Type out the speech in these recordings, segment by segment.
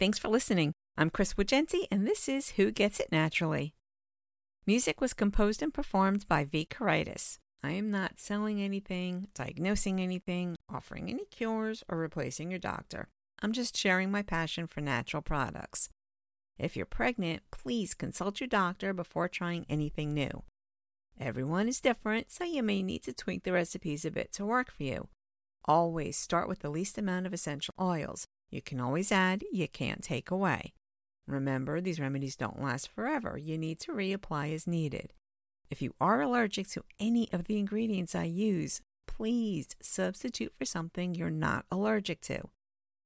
Thanks for listening. I'm Chris Wagenti, and this is Who Gets It Naturally. Music was composed and performed by V. Karaitis. I am not selling anything, diagnosing anything, offering any cures, or replacing your doctor. I'm just sharing my passion for natural products. If you're pregnant, please consult your doctor before trying anything new. Everyone is different, so you may need to tweak the recipes a bit to work for you. Always start with the least amount of essential oils. You can always add, you can't take away. Remember, these remedies don't last forever. You need to reapply as needed. If you are allergic to any of the ingredients I use, please substitute for something you're not allergic to.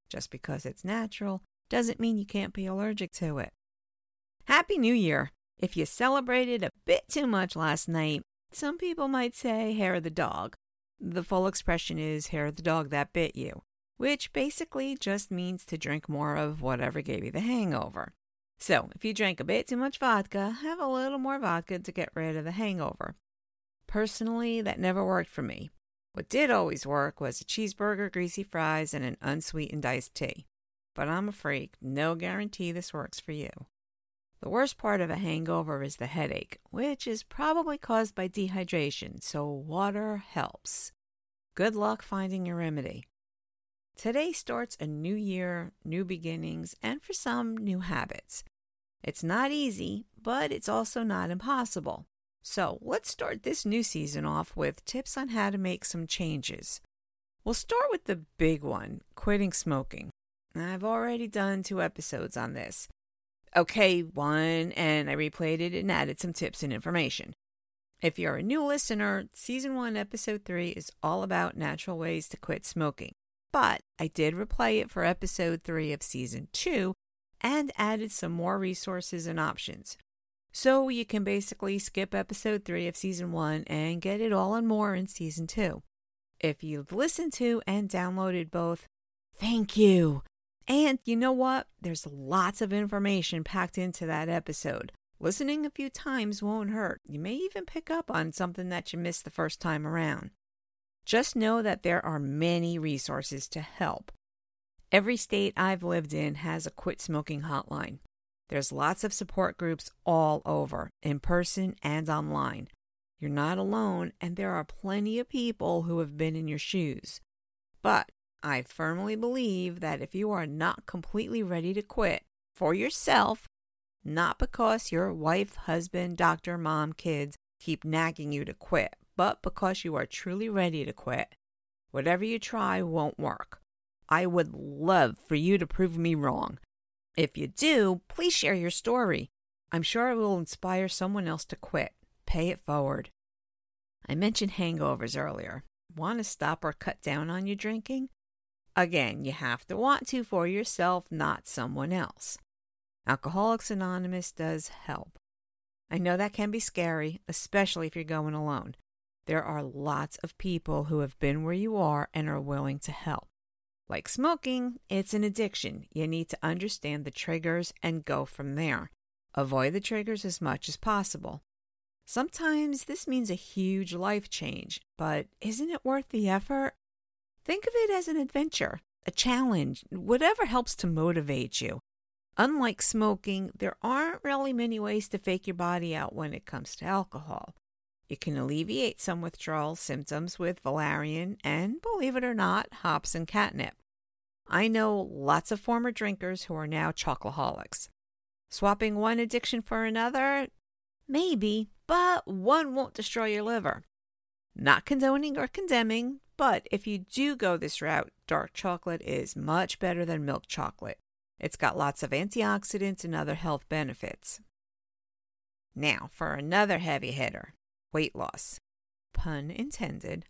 Just because it's natural doesn't mean you can't be allergic to it. Happy New Year! If you celebrated a bit too much last night, some people might say hair of the dog. The full expression is hair of the dog that bit you, which basically just means to drink more of whatever gave you the hangover. So, if you drank a bit too much vodka, have a little more vodka to get rid of the hangover. Personally, that never worked for me. What did always work was a cheeseburger, greasy fries, and an unsweetened iced tea. But I'm a freak, no guarantee this works for you. The worst part of a hangover is the headache, which is probably caused by dehydration, so water helps. Good luck finding your remedy. Today starts a new year, new beginnings, and for some, new habits. It's not easy, but it's also not impossible. So let's start this new season off with tips on how to make some changes. We'll start with the big one quitting smoking. I've already done two episodes on this. Okay, one, and I replayed it and added some tips and information. If you're a new listener, season one, episode three is all about natural ways to quit smoking. But I did replay it for episode three of season two and added some more resources and options. So you can basically skip episode three of season one and get it all and more in season two. If you've listened to and downloaded both, thank you. And you know what? There's lots of information packed into that episode. Listening a few times won't hurt. You may even pick up on something that you missed the first time around. Just know that there are many resources to help. Every state I've lived in has a quit smoking hotline. There's lots of support groups all over, in person and online. You're not alone, and there are plenty of people who have been in your shoes. But I firmly believe that if you are not completely ready to quit for yourself, not because your wife, husband, doctor, mom, kids keep nagging you to quit, but because you are truly ready to quit, whatever you try won't work. I would love for you to prove me wrong. If you do, please share your story. I'm sure it will inspire someone else to quit. Pay it forward. I mentioned hangovers earlier. Want to stop or cut down on your drinking? Again, you have to want to for yourself, not someone else. Alcoholics Anonymous does help. I know that can be scary, especially if you're going alone. There are lots of people who have been where you are and are willing to help. Like smoking, it's an addiction. You need to understand the triggers and go from there. Avoid the triggers as much as possible. Sometimes this means a huge life change, but isn't it worth the effort? Think of it as an adventure, a challenge, whatever helps to motivate you. Unlike smoking, there aren't really many ways to fake your body out when it comes to alcohol. You can alleviate some withdrawal symptoms with valerian and, believe it or not, hops and catnip. I know lots of former drinkers who are now chocoholics. Swapping one addiction for another? Maybe, but one won't destroy your liver. Not condoning or condemning, but if you do go this route, dark chocolate is much better than milk chocolate. It's got lots of antioxidants and other health benefits. Now, for another heavy hitter weight loss. Pun intended.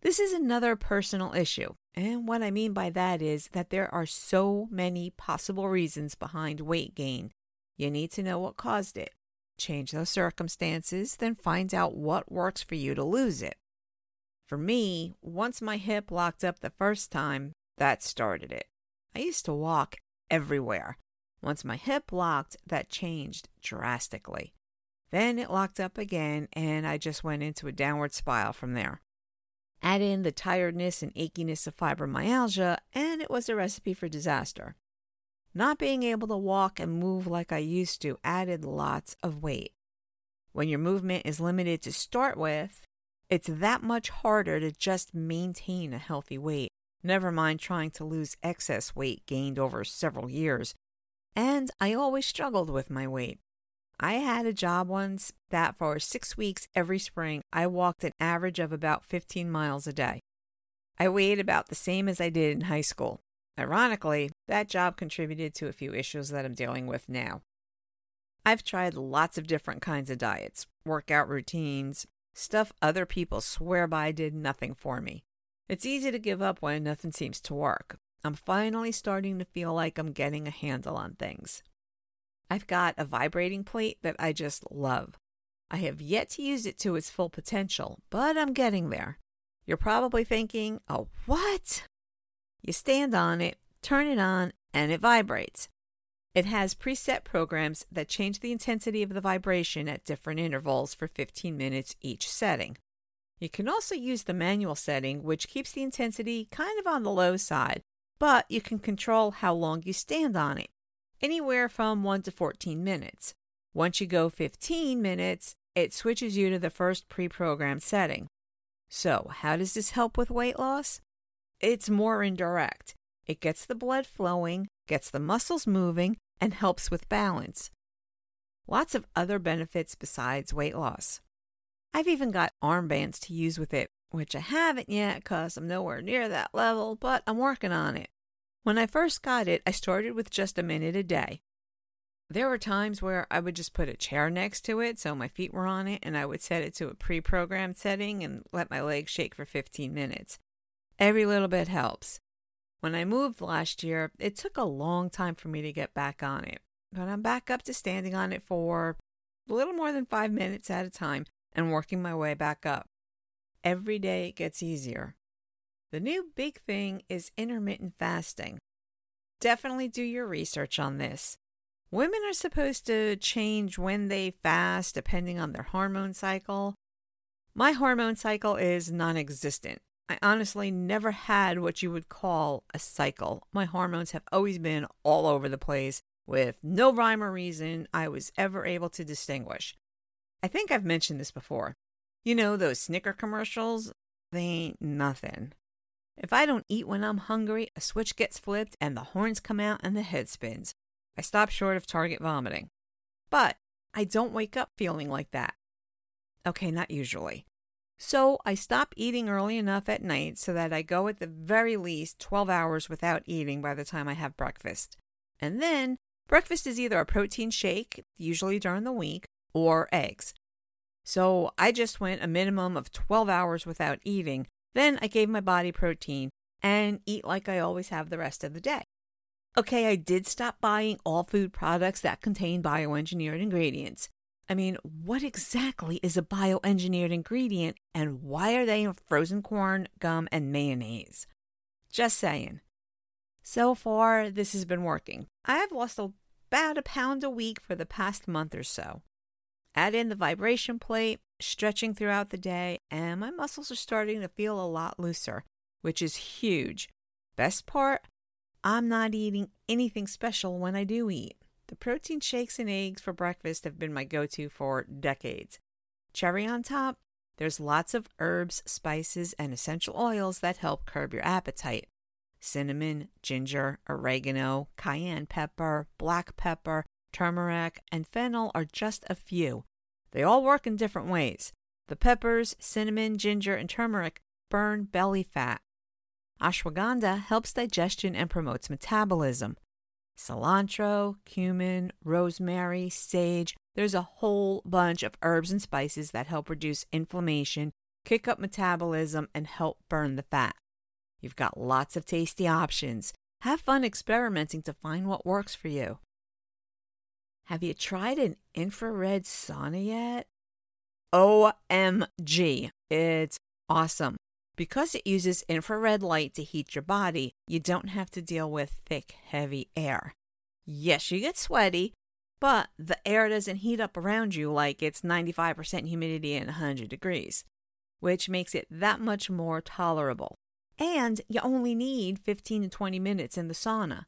This is another personal issue, and what I mean by that is that there are so many possible reasons behind weight gain. You need to know what caused it. Change those circumstances, then find out what works for you to lose it. For me, once my hip locked up the first time, that started it. I used to walk everywhere. Once my hip locked, that changed drastically. Then it locked up again, and I just went into a downward spiral from there. Add in the tiredness and achiness of fibromyalgia, and it was a recipe for disaster. not being able to walk and move like I used to added lots of weight. When your movement is limited to start with, it's that much harder to just maintain a healthy weight, never mind trying to lose excess weight gained over several years. And I always struggled with my weight. I had a job once that for six weeks every spring I walked an average of about 15 miles a day. I weighed about the same as I did in high school. Ironically, that job contributed to a few issues that I'm dealing with now. I've tried lots of different kinds of diets, workout routines, stuff other people swear by did nothing for me. It's easy to give up when nothing seems to work. I'm finally starting to feel like I'm getting a handle on things. I've got a vibrating plate that I just love. I have yet to use it to its full potential, but I'm getting there. You're probably thinking, oh, what? You stand on it, turn it on, and it vibrates. It has preset programs that change the intensity of the vibration at different intervals for 15 minutes each setting. You can also use the manual setting, which keeps the intensity kind of on the low side, but you can control how long you stand on it anywhere from 1 to 14 minutes. Once you go 15 minutes, it switches you to the first pre programmed setting. So, how does this help with weight loss? It's more indirect. It gets the blood flowing, gets the muscles moving, and helps with balance. Lots of other benefits besides weight loss. I've even got armbands to use with it, which I haven't yet because I'm nowhere near that level, but I'm working on it. When I first got it, I started with just a minute a day. There were times where I would just put a chair next to it so my feet were on it, and I would set it to a pre programmed setting and let my legs shake for 15 minutes. Every little bit helps. When I moved last year, it took a long time for me to get back on it, but I'm back up to standing on it for a little more than five minutes at a time and working my way back up. Every day it gets easier. The new big thing is intermittent fasting. Definitely do your research on this. Women are supposed to change when they fast depending on their hormone cycle. My hormone cycle is non existent. I honestly never had what you would call a cycle. My hormones have always been all over the place with no rhyme or reason I was ever able to distinguish. I think I've mentioned this before. You know, those Snicker commercials? They ain't nothing. If I don't eat when I'm hungry, a switch gets flipped and the horns come out and the head spins. I stop short of target vomiting. But I don't wake up feeling like that. Okay, not usually. So I stop eating early enough at night so that I go at the very least 12 hours without eating by the time I have breakfast. And then breakfast is either a protein shake, usually during the week, or eggs. So I just went a minimum of 12 hours without eating then I gave my body protein and eat like I always have the rest of the day. Okay, I did stop buying all food products that contain bioengineered ingredients. I mean, what exactly is a bioengineered ingredient and why are they in frozen corn, gum, and mayonnaise? Just saying. So far, this has been working. I have lost about a pound a week for the past month or so. Add in the vibration plate, stretching throughout the day, and my muscles are starting to feel a lot looser, which is huge. Best part, I'm not eating anything special when I do eat. The protein shakes and eggs for breakfast have been my go to for decades. Cherry on top, there's lots of herbs, spices, and essential oils that help curb your appetite. Cinnamon, ginger, oregano, cayenne pepper, black pepper, turmeric, and fennel are just a few. They all work in different ways. The peppers, cinnamon, ginger, and turmeric burn belly fat. Ashwagandha helps digestion and promotes metabolism. Cilantro, cumin, rosemary, sage, there's a whole bunch of herbs and spices that help reduce inflammation, kick up metabolism, and help burn the fat. You've got lots of tasty options. Have fun experimenting to find what works for you. Have you tried an infrared sauna yet? OMG, it's awesome. Because it uses infrared light to heat your body, you don't have to deal with thick, heavy air. Yes, you get sweaty, but the air doesn't heat up around you like it's 95% humidity and 100 degrees, which makes it that much more tolerable. And you only need 15 to 20 minutes in the sauna.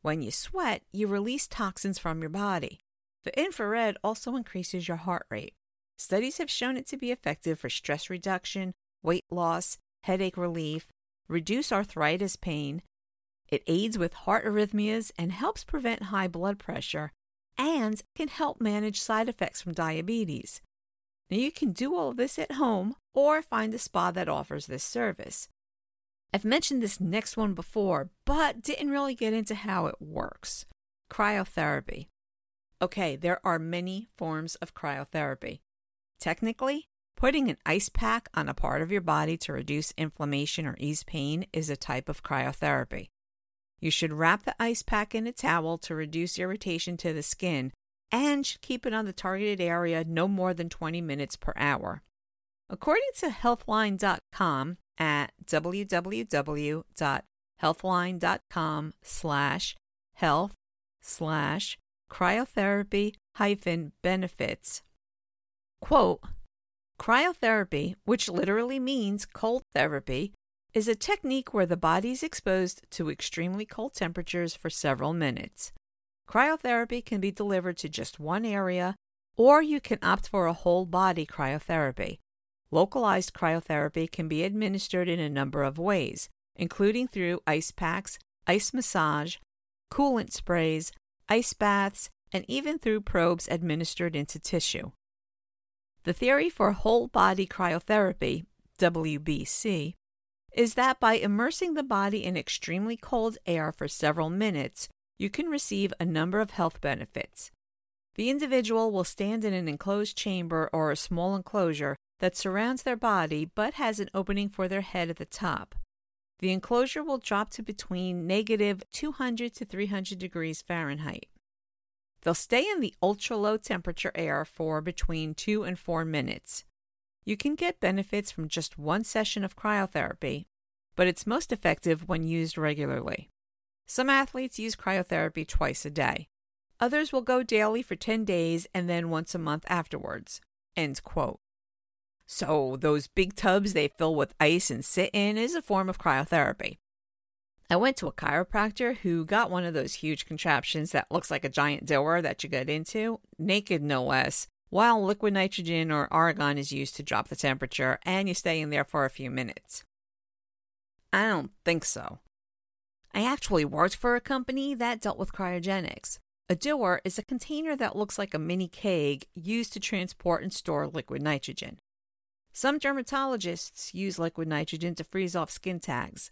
When you sweat, you release toxins from your body. The infrared also increases your heart rate. Studies have shown it to be effective for stress reduction, weight loss, headache relief, reduce arthritis pain. It aids with heart arrhythmias and helps prevent high blood pressure and can help manage side effects from diabetes. Now, you can do all of this at home or find a spa that offers this service. I've mentioned this next one before, but didn't really get into how it works. Cryotherapy. Okay, there are many forms of cryotherapy. Technically, putting an ice pack on a part of your body to reduce inflammation or ease pain is a type of cryotherapy. You should wrap the ice pack in a towel to reduce irritation to the skin and should keep it on the targeted area no more than 20 minutes per hour. According to healthline.com at www.healthline.com slash health slash cryotherapy hyphen benefits. Quote, Cryotherapy, which literally means cold therapy, is a technique where the body is exposed to extremely cold temperatures for several minutes. Cryotherapy can be delivered to just one area, or you can opt for a whole body cryotherapy. Localized cryotherapy can be administered in a number of ways, including through ice packs, ice massage, coolant sprays, ice baths, and even through probes administered into tissue. The theory for whole body cryotherapy, WBC, is that by immersing the body in extremely cold air for several minutes, you can receive a number of health benefits. The individual will stand in an enclosed chamber or a small enclosure that surrounds their body but has an opening for their head at the top. The enclosure will drop to between negative 200 to 300 degrees Fahrenheit. They'll stay in the ultra low temperature air for between 2 and 4 minutes. You can get benefits from just one session of cryotherapy, but it's most effective when used regularly. Some athletes use cryotherapy twice a day. Others will go daily for 10 days and then once a month afterwards. End quote. So, those big tubs they fill with ice and sit in is a form of cryotherapy. I went to a chiropractor who got one of those huge contraptions that looks like a giant door that you get into, naked no less, while liquid nitrogen or argon is used to drop the temperature and you stay in there for a few minutes. I don't think so. I actually worked for a company that dealt with cryogenics. A dewar is a container that looks like a mini keg used to transport and store liquid nitrogen. Some dermatologists use liquid nitrogen to freeze off skin tags.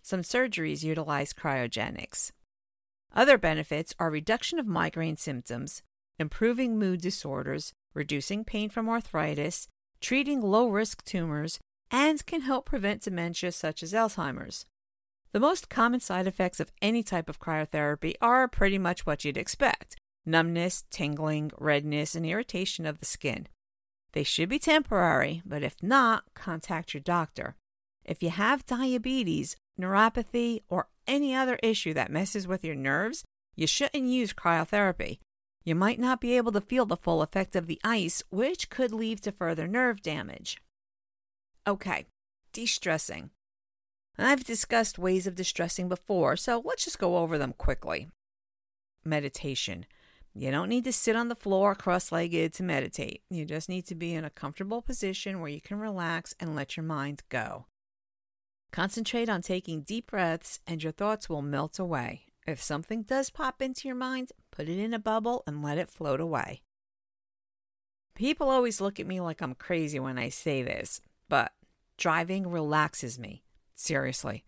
Some surgeries utilize cryogenics. Other benefits are reduction of migraine symptoms, improving mood disorders, reducing pain from arthritis, treating low risk tumors, and can help prevent dementia such as Alzheimer's. The most common side effects of any type of cryotherapy are pretty much what you'd expect numbness, tingling, redness, and irritation of the skin. They should be temporary, but if not, contact your doctor. If you have diabetes, neuropathy, or any other issue that messes with your nerves, you shouldn't use cryotherapy. You might not be able to feel the full effect of the ice, which could lead to further nerve damage. Okay, de stressing. I've discussed ways of distressing before, so let's just go over them quickly. Meditation. You don't need to sit on the floor cross legged to meditate. You just need to be in a comfortable position where you can relax and let your mind go. Concentrate on taking deep breaths, and your thoughts will melt away. If something does pop into your mind, put it in a bubble and let it float away. People always look at me like I'm crazy when I say this, but driving relaxes me. Seriously.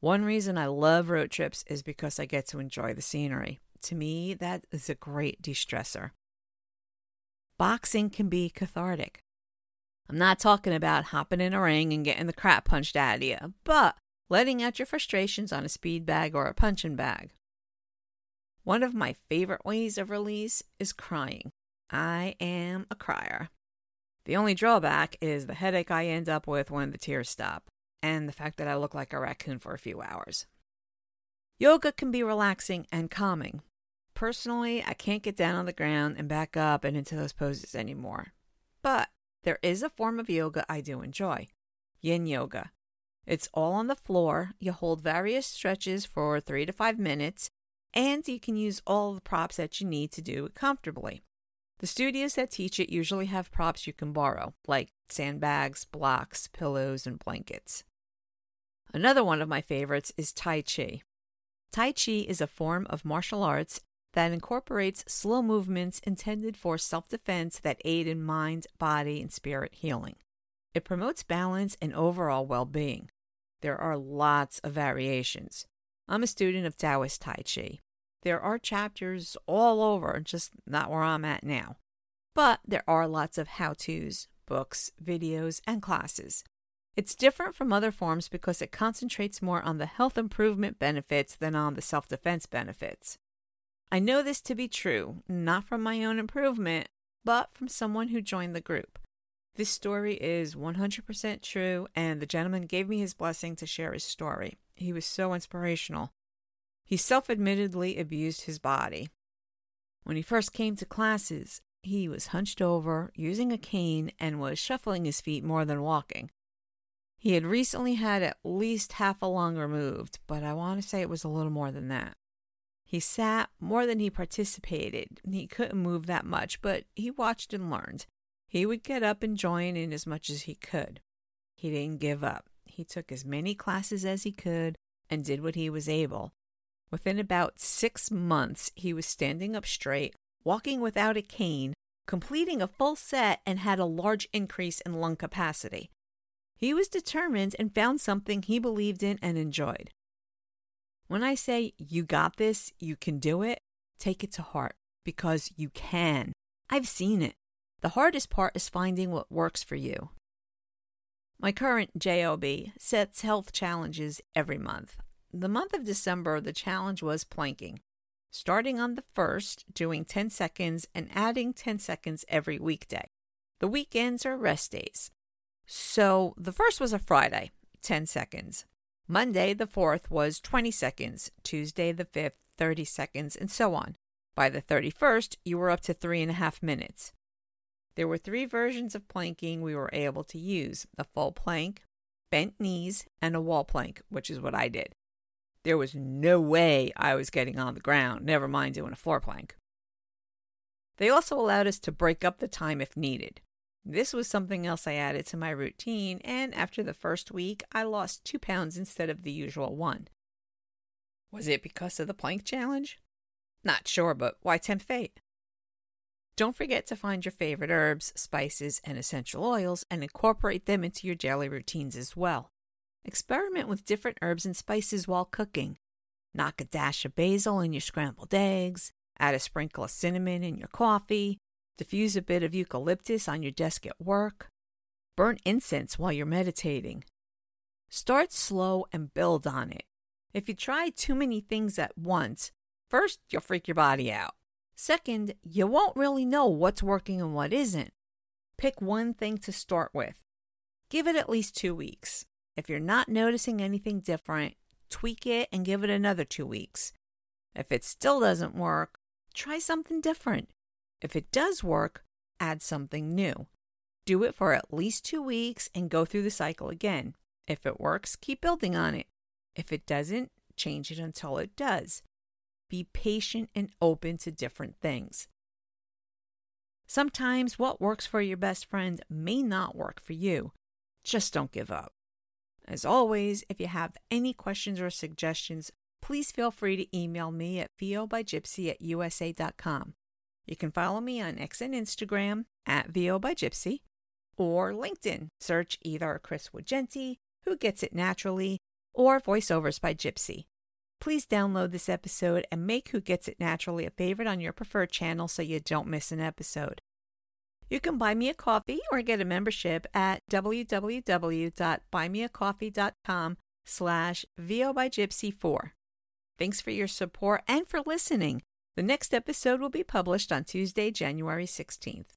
One reason I love road trips is because I get to enjoy the scenery. To me, that is a great de stressor. Boxing can be cathartic. I'm not talking about hopping in a ring and getting the crap punched out of you, but letting out your frustrations on a speed bag or a punching bag. One of my favorite ways of release is crying. I am a crier. The only drawback is the headache I end up with when the tears stop and the fact that I look like a raccoon for a few hours. Yoga can be relaxing and calming. Personally, I can't get down on the ground and back up and into those poses anymore. But there is a form of yoga I do enjoy yin yoga. It's all on the floor. You hold various stretches for three to five minutes, and you can use all the props that you need to do it comfortably. The studios that teach it usually have props you can borrow, like sandbags, blocks, pillows, and blankets. Another one of my favorites is Tai Chi. Tai Chi is a form of martial arts that incorporates slow movements intended for self defense that aid in mind, body, and spirit healing. It promotes balance and overall well being. There are lots of variations. I'm a student of Taoist Tai Chi. There are chapters all over, just not where I'm at now. But there are lots of how to's, books, videos, and classes. It's different from other forms because it concentrates more on the health improvement benefits than on the self defense benefits. I know this to be true, not from my own improvement, but from someone who joined the group. This story is 100% true, and the gentleman gave me his blessing to share his story. He was so inspirational. He self admittedly abused his body. When he first came to classes, he was hunched over, using a cane, and was shuffling his feet more than walking. He had recently had at least half a lung removed, but I want to say it was a little more than that. He sat more than he participated. He couldn't move that much, but he watched and learned. He would get up and join in as much as he could. He didn't give up. He took as many classes as he could and did what he was able. Within about six months, he was standing up straight, walking without a cane, completing a full set, and had a large increase in lung capacity. He was determined and found something he believed in and enjoyed. When I say you got this, you can do it, take it to heart because you can. I've seen it. The hardest part is finding what works for you. My current JOB sets health challenges every month. The month of December, the challenge was planking. Starting on the 1st, doing 10 seconds and adding 10 seconds every weekday. The weekends are rest days. So the first was a Friday, 10 seconds. Monday, the 4th, was 20 seconds. Tuesday, the 5th, 30 seconds, and so on. By the 31st, you were up to three and a half minutes. There were three versions of planking we were able to use a full plank, bent knees, and a wall plank, which is what I did. There was no way I was getting on the ground, never mind doing a floor plank. They also allowed us to break up the time if needed. This was something else I added to my routine, and after the first week, I lost two pounds instead of the usual one. Was it because of the plank challenge? Not sure, but why tempt fate? Don't forget to find your favorite herbs, spices, and essential oils and incorporate them into your daily routines as well. Experiment with different herbs and spices while cooking. Knock a dash of basil in your scrambled eggs, add a sprinkle of cinnamon in your coffee, Diffuse a bit of eucalyptus on your desk at work. Burn incense while you're meditating. Start slow and build on it. If you try too many things at once, first, you'll freak your body out. Second, you won't really know what's working and what isn't. Pick one thing to start with. Give it at least two weeks. If you're not noticing anything different, tweak it and give it another two weeks. If it still doesn't work, try something different. If it does work, add something new. Do it for at least two weeks and go through the cycle again. If it works, keep building on it. If it doesn't, change it until it does. Be patient and open to different things. Sometimes what works for your best friend may not work for you. Just don't give up. As always, if you have any questions or suggestions, please feel free to email me at vobygypsy at usa.com. You can follow me on X and Instagram at VO by Gypsy or LinkedIn. Search either Chris Wagenti, Who Gets It Naturally, or Voiceovers by Gypsy. Please download this episode and make Who Gets It Naturally a favorite on your preferred channel so you don't miss an episode. You can buy me a coffee or get a membership at www.buymeacoffee.com slash VO by Gypsy 4. Thanks for your support and for listening. The next episode will be published on Tuesday, January 16th.